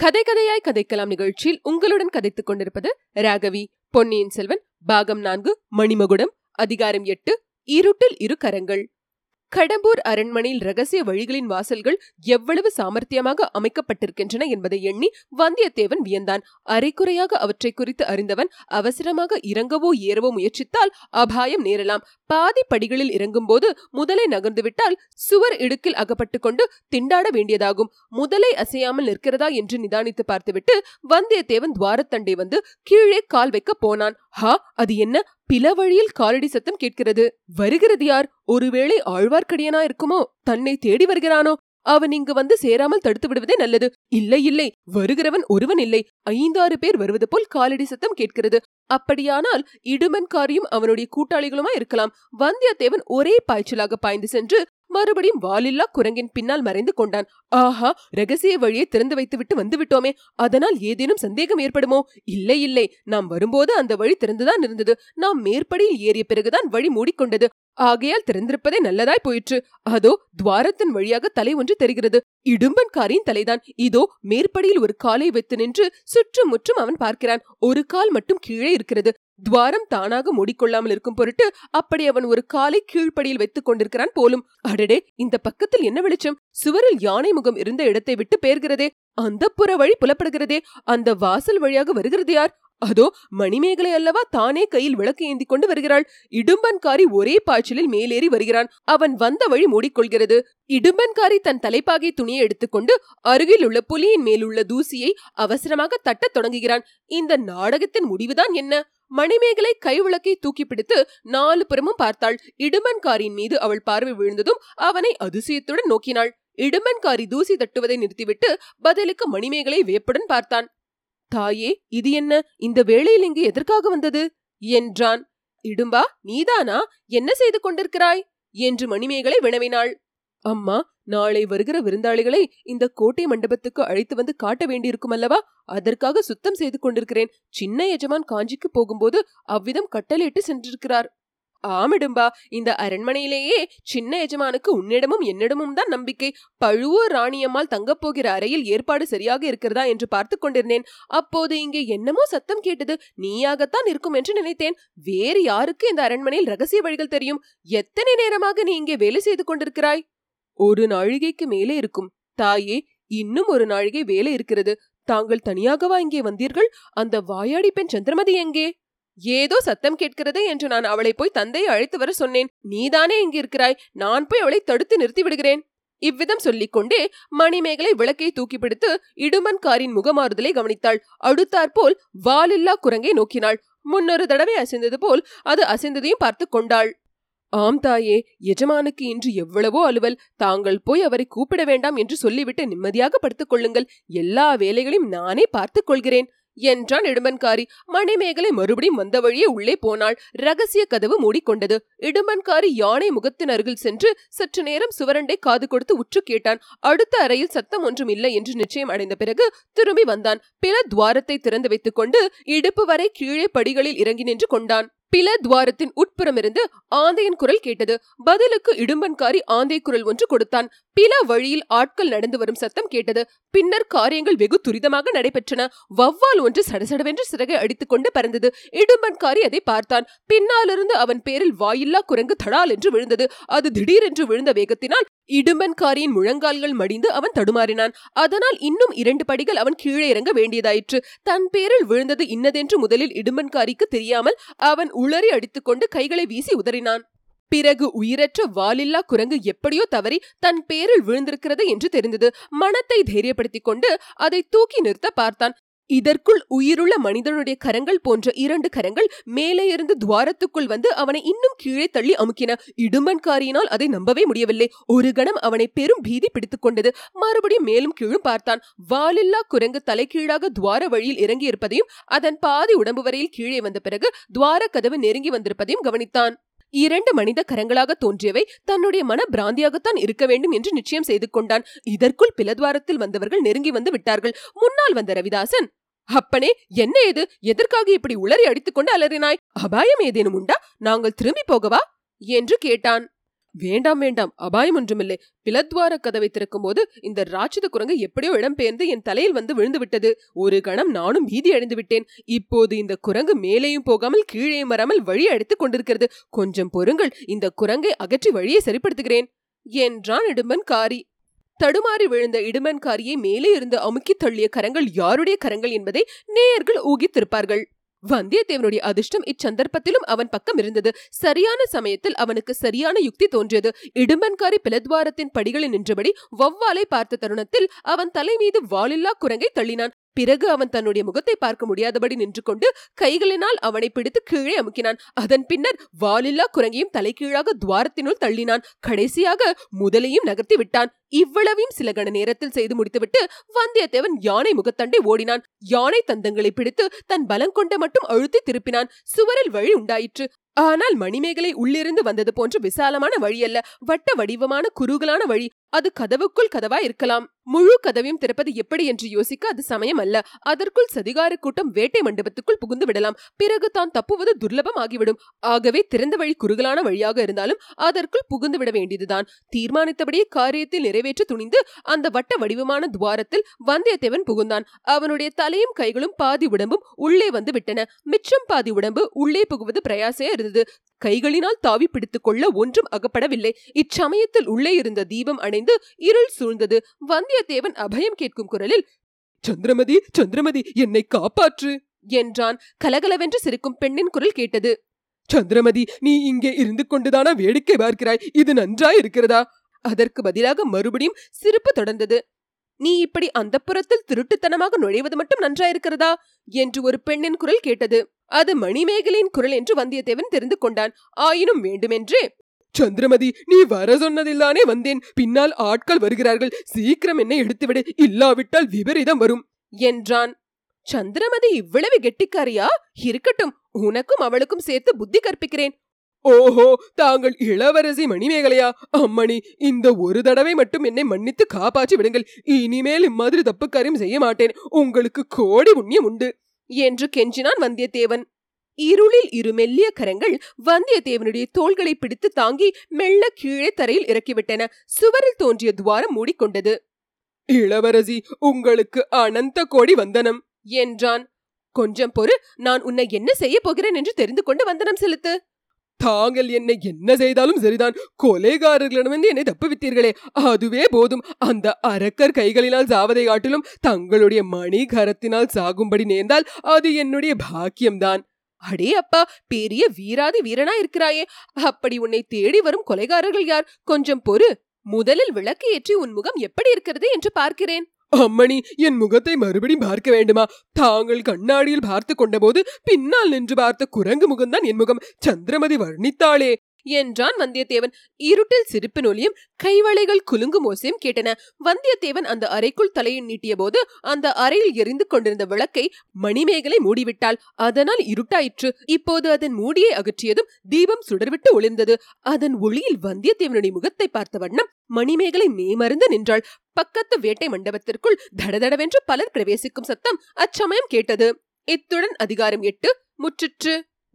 கதை கதையாய் கதைக்கலாம் நிகழ்ச்சியில் உங்களுடன் கதைத்துக் கொண்டிருப்பது ராகவி. பொன்னியின் செல்வன் பாகம் நான்கு மணிமகுடம் அதிகாரம் எட்டு இருட்டில் இரு கரங்கள். கடம்பூர் அரண்மனையில் ரகசிய வழிகளின் வாசல்கள் எவ்வளவு சாமர்த்தியமாக அமைக்கப்பட்டிருக்கின்றன என்பதை எண்ணி வந்தியத்தேவன் வியந்தான். அரைக்குறையாக அவற்றை குறித்து அறிந்தவன் அவசரமாக இறங்கவோ ஏறவோ முயற்சித்தால் அபாயம் நேரலாம். பாதி படிகளில் இறங்கும்போது முதலை நகர்ந்துவிட்டால் சுவர் இடுக்கில் அகப்பட்டு கொண்டு திண்டாட வேண்டியதாகும். முதலை அசையாமல் நிற்கிறதா என்று நிதானித்து பார்த்துவிட்டு வந்தியத்தேவன் துவாரத்தண்டை வந்து கீழே கால் வைக்க போனான். ஹா அது என்ன? பில வழியில் காலடி சத்தம் கேட்கிறது. வருகிறது யார்? ஒருவேளை ஆழ்வார்க்கடியனா இருக்குமோ? தன்னை தேடி வருகிறானோ? அவன் இங்கு வந்து சேராமல் தடுத்து விடுவதே நல்லது. இல்லை இல்லை. வருகிறவன் ஒருவன் இல்லை. ஐந்தாறு பேர் வருவது போல் காலடி சத்தம் கேட்கிறது. அப்படியானால் இடுமன்காரியும் அவனுடைய கூட்டாளிகளுமா இருக்கலாம். வந்தியத்தேவன் ஒரே பாய்ச்சலாக பாய்ந்து சென்று மறுபடியும் வாலில்லா குரங்கின் பின்னால் மறைந்து கொண்டான். ஆஹா ரகசிய வழியை திறந்து வைத்துவிட்டு வந்துவிட்டோமே. அதனால் ஏதேனும் சந்தேகம் ஏற்படுமோ? இல்லை இல்லை. நாம் வரும்போது அந்த வழி திறந்துதான் இருந்தது. நாம் மேற்படியில் ஏறிய பிறகுதான் வழி மூடிக்கொண்டது. ஆகையால் திறந்திருப்பதே நல்லதாய் போயிற்று. அதோ துவாரத்தின் வழியாக தலை ஒன்று தெரிகிறது. இடும்பன்காரின் தலைதான். இதோ மேற்படியில் ஒரு காலை வைத்து நின்று சுற்றும் முற்றும் அவன் பார்க்கிறான். ஒரு கால் மட்டும் கீழே இருக்கிறது. துவாரம் தானாக மூடிக்கொள்ளாமல் இருக்கும் பொருட்டு அப்படி அவன் ஒரு காலை கீழ்ப்படியில் வைத்துக் கொண்டிருக்கிறான் போலும். அடடே இந்த பக்கத்தில் என்ன வெளிச்சம்? சுவரில் யானை முகம் இருந்த இடத்தை விட்டு பேர்கிறதே. அந்த புற வழி புலப்படுகிறதே. அந்த வாசல் வழியாக வருகிறது யார்? அதோ மணிமேகலை அல்லவா தானே கையில் விளக்கு ஏந்தி கொண்டு வருகிறாள். இடும்பன்காரி ஒரே பாய்ச்சலில் மேலேறி வருகிறான். அவன் வந்த வழி மூடிக்கொள்கிறது. இடும்பன்காரி தன் தலைப்பாகை துணியை எடுத்துக்கொண்டு அருகில் உள்ள புலியின் மேலுள்ள தூசியை அவசரமாக தட்டத் தொடங்குகிறான். இந்த நாடகத்தின் முடிவுதான் என்ன? மணிமேகலை கைவிளக்கை தூக்கி பிடித்து நாலு புறமும் பார்த்தாள். இடுமன்காரின் மீது அவள் பார்வை விழுந்ததும் அவனை அதிசயத்துடன் நோக்கினாள். இடுமன்காரி தூசி தட்டுவதை நிறுத்திவிட்டு பதிலுக்கு மணிமேகலை வியப்புடன் பார்த்தான். தாயே இது என்ன? இந்த வேளையில் இங்கு எதற்காக வந்தது? என்றான். இடும்பா நீதானா? என்ன செய்து கொண்டிருக்கிறாய்? என்று மணிமேகலை வினவினாள். அம்மா நாளை வருகிற விருந்தாளிகளை இந்த கோட்டை மண்டபத்துக்கு அழைத்து வந்து காட்ட வேண்டியிருக்கும் அல்லவா? அதற்காக சுத்தம் செய்து கொண்டிருக்கிறேன். சின்ன எஜமான் காஞ்சிக்கு போகும்போது அவ்விதம் கட்டளையிட்டு சென்றிருக்கிறார். ஆமிடும்பா இந்த அரண்மனையிலேயே சின்ன எஜமானுக்கு உன்னிடமும் என்னிடமும் தான் நம்பிக்கை. பழுவூர் ராணியம்மாள் தங்கப் போகிற அறையில் ஏற்பாடு சரியாக இருக்கிறதா என்று பார்த்து கொண்டிருந்தேன். அப்போது இங்கே என்னமோ சத்தம் கேட்டது. நீயாகத்தான் இருக்கும் என்று நினைத்தேன். வேறு யாருக்கு இந்த அரண்மனையில் ரகசிய வழிகள் தெரியும்? எத்தனை நேரமாக நீ இங்கே வேலை செய்து கொண்டிருக்கிறாய்? ஒரு நாழிகைக்கு மேலே இருக்கும். தாயே இன்னும் ஒரு நாழிகை வேலை இருக்கிறது. தாங்கள் தனியாகவா இங்கே வந்தீர்கள்? அந்த வாயாடி பெண் சந்திரமதி எங்கே? ஏதோ சத்தம் கேட்கிறதே என்று நான் அவளை போய் தந்தையை அழைத்து வர சொன்னேன். நீதானே இங்கே இருக்கிறாய்? நான் போய் அவளை தடுத்து நிறுத்தி விடுகிறேன். இவ்விதம் சொல்லிக்கொண்டே மணிமேகலை விளக்கை தூக்கி பிடித்து இடுமன்காரின் முகமாறுதலை கவனித்தாள். அடுத்தாற்போல் வாலில்லா குரங்கை நோக்கினாள். முன்னொரு தடவை அசைந்தது போல் அது அசைந்ததையும் பார்த்து கொண்டாள். ஆம் தாயே எஜமானுக்கு இன்று எவ்வளவோ அலுவல் தாங்கள் போய் அவரை கூப்பிட வேண்டாம் என்று சொல்லிவிட்டு நிம்மதியாக படுத்துக் கொள்ளுங்கள். எல்லா வேலைகளையும் நானே பார்த்துக் கொள்கிறேன். என்றான் இடுமன்காரி மணிமேகலை மறுபடியும் வந்த வழியே உள்ளே போனாள். ரகசிய கதவு மூடிக்கொண்டது. இடுமன்காரி யானை முகத்தின் அருகில் சென்று சற்று நேரம் சுவரண்டை காது கொடுத்து உற்று கேட்டான். அடுத்த அறையில் சத்தம் ஒன்றும் இல்லை என்று நிச்சயம் அடைந்த பிறகு திரும்பி வந்தான். பிற துவாரத்தை திறந்து வைத்துக் கொண்டு இடுப்பு வரை கீழே படிகளில் இறங்கி நின்று கொண்டான். பில துவாரத்தின் உட்புறமிருந்து ஆந்தையின் குரல் கேட்டது. பதிலுக்கு இடும்பன்காரி ஆந்தை குரல் ஒன்று கொடுத்தான். பில வழியில் ஆட்கள் நடந்து வரும் சத்தம் கேட்டது. பின்னர் காரியங்கள் வெகு துரிதமாக நடைபெற்றன. வவ்வால் ஒன்று சடசடவென்று சிறகை அடித்துக்கொண்டு பறந்தது. இடும்பன்காரி அதை பார்த்தான். பின்னாலிருந்து அவன் பேரில் வாயில்லா குரங்கு தடால் என்று விழுந்தது. அது திடீரென்று விழுந்த வேகத்தினால் இடும்பன்காரியின் முழங்கால்கள் மடிந்து அவன் தடுமாறினான். அதனால் இன்னும் இரண்டு படிகள் அவன் கீழே இறங்க வேண்டியதாயிற்று. தன் பேரில் விழுந்தது இன்னதென்று முதலில் இடும்பன்காரிக்கு தெரியாமல் அவன் உளறி அடித்துக்கொண்டு கைகளை வீசி உதறினான். பிறகு உயிரற்ற வாலில்லா குரங்கு எப்படியோ தவறி தன் பேரில் விழுந்திருக்கிறது என்று தெரிந்தது. மனத்தை தைரியப்படுத்திக் கொண்டு அதை தூக்கி நிறுத்த பார்த்தான். இதற்குள் உயிருள்ள மனிதனுடைய கரங்கள் போன்ற இரண்டு கரங்கள் மேலே இருந்து துவாரத்துக்குள் வந்து அவனை இன்னும் கீழே தள்ளி அமுக்கின. இடும்பன்காரியினால் அதை நம்பவே முடியவில்லை. ஒரு கணம் அவனை பெரும் பீதி பிடித்துக் கொண்டது. மறுபடியும் மேலும் கீழும் பார்த்தான். வாலில்லா குரங்கு தலைகீழாக துவார வழியில் இறங்கி இருப்பதையும் அதன் பாதி உடம்பு வரையில் கீழே வந்த பிறகு துவார கதவு நெருங்கி வந்திருப்பதையும் கவனித்தான். இரண்டு மனித கரங்களாக தோன்றியவை தன்னுடைய மன பிராந்தியாகத்தான் இருக்க வேண்டும் என்று நிச்சயம் செய்து கொண்டான். இதற்குள் பிலத்வாரத்தில் வந்தவர்கள் நெருங்கி வந்து விட்டார்கள். முன்னால் வந்த ரவிதாசன் அப்பனே என்ன ஏது எதற்காக இப்படி உளறி அடித்துக் கொண்டு அலறினாய்? அபாயம் ஏதேனும் உண்டா? நாங்கள் திரும்பி போகவா? என்று கேட்டான். வேண்டாம் வேண்டாம். அபாயம் ஒன்றுமில்லை. பிளத்வார கதவை திறக்கும் போது இந்த ராட்சத குரங்கு எப்படியோ இடம்பெயர்ந்து என் தலையில் வந்து விழுந்து விட்டது ஒரு கணம் நானும் பீதி அடைந்து விட்டேன். இப்போது இந்த குரங்கு மேலேயும் போகாமல் கீழேயும் வராமல் வழி அடித்து கொண்டிருக்கிறது. கொஞ்சம் பொறுங்கள் இந்த குரங்கை அகற்றி வழியை சரிப்படுத்துகிறேன். என்றான் இடும்பன் காரி. தடுமாறி விழுந்த இடுமன்காரியை மேலே இருந்து அமுக்கி தள்ளிய கரங்கள் யாருடைய கரங்கள் என்பதை நேயர்கள் ஊகித்திருப்பார்கள். வந்தியத்தேவனுடைய அதிர்ஷ்டம் இச்சந்தர்ப்பத்திலும் அவன் பக்கம் இருந்தது. சரியான சமயத்தில் அவனுக்கு சரியான யுக்தி தோன்றியது. இடும்பன்காரி பிளத்வாரத்தின் படிகளில் நின்றபடி வௌவாலை பார்த்த தருணத்தில் அவன் தலை மீது வாலில்லா குரங்கை தள்ளினான். பிறகு அவன் தன்னுடைய முகத்தை பார்க்க முடியாதபடி நின்று கொண்டு கைகளினால் அவனை பிடித்து கீழே அமுக்கினான். அதன் பின்னர் வாலில்லா குரங்கையும் தலைகீழாக துவாரத்தினுள் தள்ளினான். கடைசியாக முதலையும் நகர்த்தி விட்டான். இவ்வளவையும் சில கண நேரத்தில் செய்து முடித்துவிட்டு வந்தியத்தேவன் யானை முகத்தண்டை ஓடினான். யானை தந்தங்களை பிடித்து தன் பலம் கொண்ட மட்டும் அழுத்தி திருப்பினான். சுவரில் வழி உண்டாயிற்று. ஆனால் மணிமேகலை உள்ளிருந்து வந்தது போன்ற விசாலமான வழி அல்ல வட்ட வடிவமான குறுகலான வழி. அது கதவுக்குள் கதவா இருக்கலாம். முழு கதவையும் திறப்பது எப்படி என்று யோசிக்க அது சமயம் அல்ல. அதற்குள் சதிகார கூட்டம் வேட்டை மண்டபத்துக்குள் புகுந்து விடலாம். பிறகு தான் தப்புவது துர்லபம் ஆகிவிடும். ஆகவே திறந்த வழி குறுகலான வழியாக இருந்தாலும் அதற்குள் புகுந்து விட வேண்டியதுதான். தீர்மானித்தபடியே காரியத்தில் நிறைவேற்ற துணிந்து அந்த வட்ட வடிவமான துவாரத்தில் வந்தியத்தேவன் புகுந்தான். அவனுடைய தலையும் கைகளும் பாதி உடம்பும் உள்ளே வந்து விட்டன. மிச்சம் பாதி உடம்பு உள்ளே புகுவது பிரயாசையா இருந்தது கைகளினால் தாவி பிடித்துக் கொள்ள ஒன்றும் அகப்படவில்லை. இச்சமயத்தில் உள்ளே இருந்த தீபம் அணைந்து இருள் சூழ்ந்தது. வந்தியத்தேவன் அபயம் கேட்கும் குரலில் சந்திரமதி சந்திரமதி என்னை காப்பாற்று! என்றான். கலகலவென்று சிரிக்கும் பெண்ணின் குரல் கேட்டது சந்திரமதி நீ இங்கே இருந்து கொண்டுதானா வேடிக்கை பார்க்கிறாய்? இது நன்றாய் இருக்கிறதா அதற்கு பதிலாக மறுபடியும் சிரிப்பு தொடர்ந்தது. நீ இப்படி அந்த புறத்தில் திருட்டுத்தனமாக நுழைவது மட்டும் நன்றாயிருக்கிறதா? என்று ஒரு பெண்ணின் குரல் கேட்டது. அது மணிமேகலையின் குரல் என்று வந்தியத்தேவன் தெரிந்து கொண்டான். ஆயினும் வேண்டுமென்றே. சந்திரமதி நீ வர சொன்னதில்லானே வந்தேன். பின்னால் ஆட்கள் வருகிறார்கள். சீக்கிரம் என்னை எடுத்துவிடு. இல்லாவிட்டால் விபரீதம் வரும். என்றான். சந்திரமதி இவ்வளவு கெட்டிக்காரியா? இருக்கட்டும். உனக்கும் அவளுக்கும் சேர்த்து புத்தி கற்பிக்கிறேன். ஓஹோ தாங்கள் இளவரசி மணிமேகலையா? அம்மணி இந்த ஒரு தடவை மட்டும் என்னை மன்னித்து காப்பாற்றி விடுங்கள். இனிமேல் இம்மாதிரி தப்பு காரியம் செய்ய மாட்டேன். உங்களுக்கு கோடி புண்ணியம் உண்டு. என்று கெஞ்சினான் வந்தியத்தேவன். இருளில் இரு மெல்லிய கரங்கள் வந்தியத்தேவனுடைய தோள்களை பிடித்து தாங்கி மெல்ல கீழே தரையில் இறக்கிவிட்டன. சுவரில் தோன்றிய துவாரம் மூடிக்கொண்டது. இளவரசி உங்களுக்கு அனந்த கோடி வந்தனம் என்றான். கொஞ்சம் பொறு நான் உன்னை என்ன செய்ய போகிறேன் என்று தெரிந்து கொண்டு வந்தனம் செலுத்து. தாங்கள் என்னை என்ன செய்தாலும் சரிதான். கொலைகாரர்களிடமிருந்து என்னை தப்புவித்தீர்களே. அதுவே போதும். அந்த அரக்கர் கைகளினால் சாவதை காட்டிலும் தங்களுடைய மணிகரத்தினால் சாகும்படி நேர்ந்தால் அது என்னுடைய பாக்கியம்தான். அடே அப்பா பெரிய வீராதி வீரனா இருக்கிறாயே. அப்படி உன்னை தேடி வரும் கொலைகாரர்கள் யார்? கொஞ்சம் பொறு. முதலில் விளக்கு ஏற்றி உன் முகம் எப்படி இருக்கிறது என்று பார்க்கிறேன். அம்மணி என் முகத்தை மறுபடியும் பார்க்க வேண்டுமா? தாங்கள் கண்ணாடியில் பார்த்து கொண்டபோது பின்னால் நின்று பார்த்த குரங்கு முகம்தான் என் முகம். சந்திரமதி வர்ணித்தாளே. என்றான் வந்தியத்தேவன். இருட்டில் சிரிப்பின் ஒலியும் கைவளைகள் குலுங்கும் ஓசையும் கேட்டன. வந்தியத்தேவன் அந்த அறைக்குள் தலையை நீட்டிய போது அந்த அறையில் எரிந்து கொண்டிருந்த விளக்கை மணிமேகலை மூடிவிட்டாள். அதனால் இருட்டாயிற்று. இப்போது அதன் மூடியை அகற்றியதும் தீபம் சுடர்விட்டு ஒளிர்ந்தது. அதன் ஒளியில் வந்தியத்தேவனுடைய முகத்தை பார்த்த வண்ணம் மணிமேகலை மேமருந்து நின்றாள். பக்கத்து வேட்டை மண்டபத்திற்குள் தடதடவென்று பலர் பிரவேசிக்கும் சத்தம் அச்சமயம் கேட்டது. இத்துடன் அதிகாரம் எட்டு. முற்றிற்று.